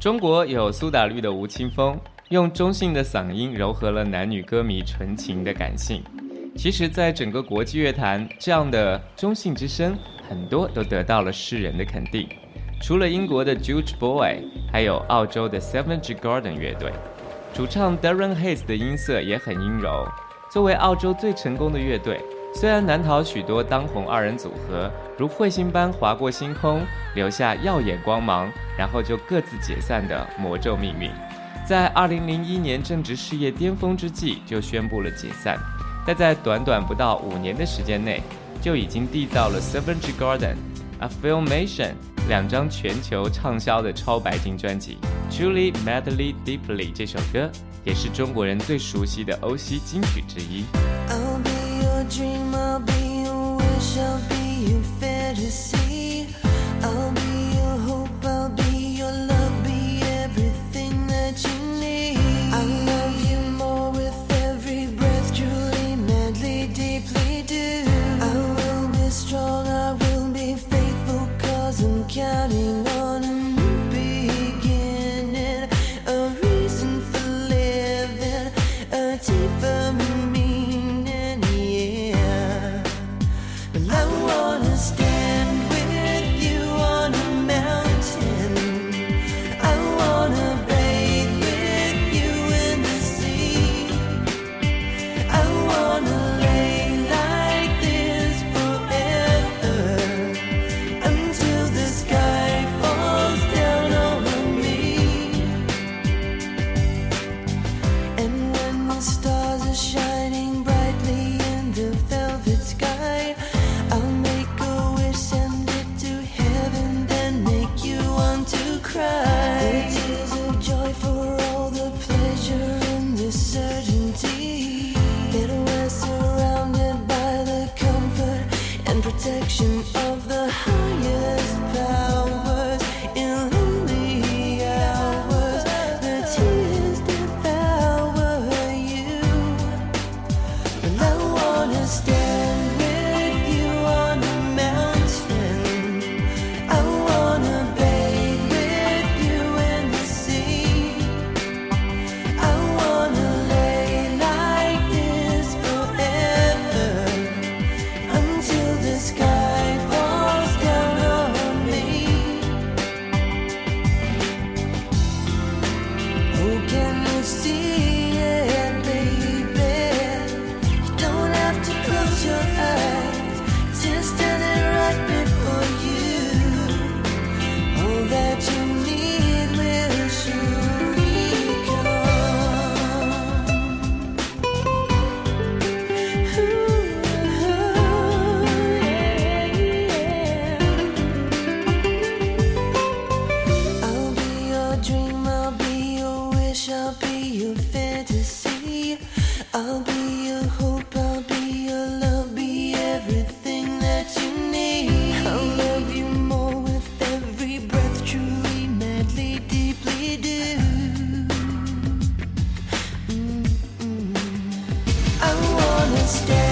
中国有苏打绿的吴青峰，用中性的嗓音柔和了男女歌迷纯情的感性。其实，在整个国际乐坛，这样的中性之声，很多都得到了世人的肯定。除了英国的 Juge Boy，还有澳洲的 Seven G Garden 乐队，主唱 Darren Hayes 的音色也很阴柔。作为澳洲最成功的乐队，虽然难逃许多当红二人组合如彗星般划过星空，留下耀眼光芒，然后就各自解散的魔咒命运，在2001年正值事业巅峰之际就宣布了解散，但在短短不到五年的时间内，就已经缔造了 Seven G Garden、A Filmation。两张全球畅销的超白金专辑《Truly Madly Deeply》这首歌，也是中国人最熟悉的欧西金曲之一。still be your fantasy. stay.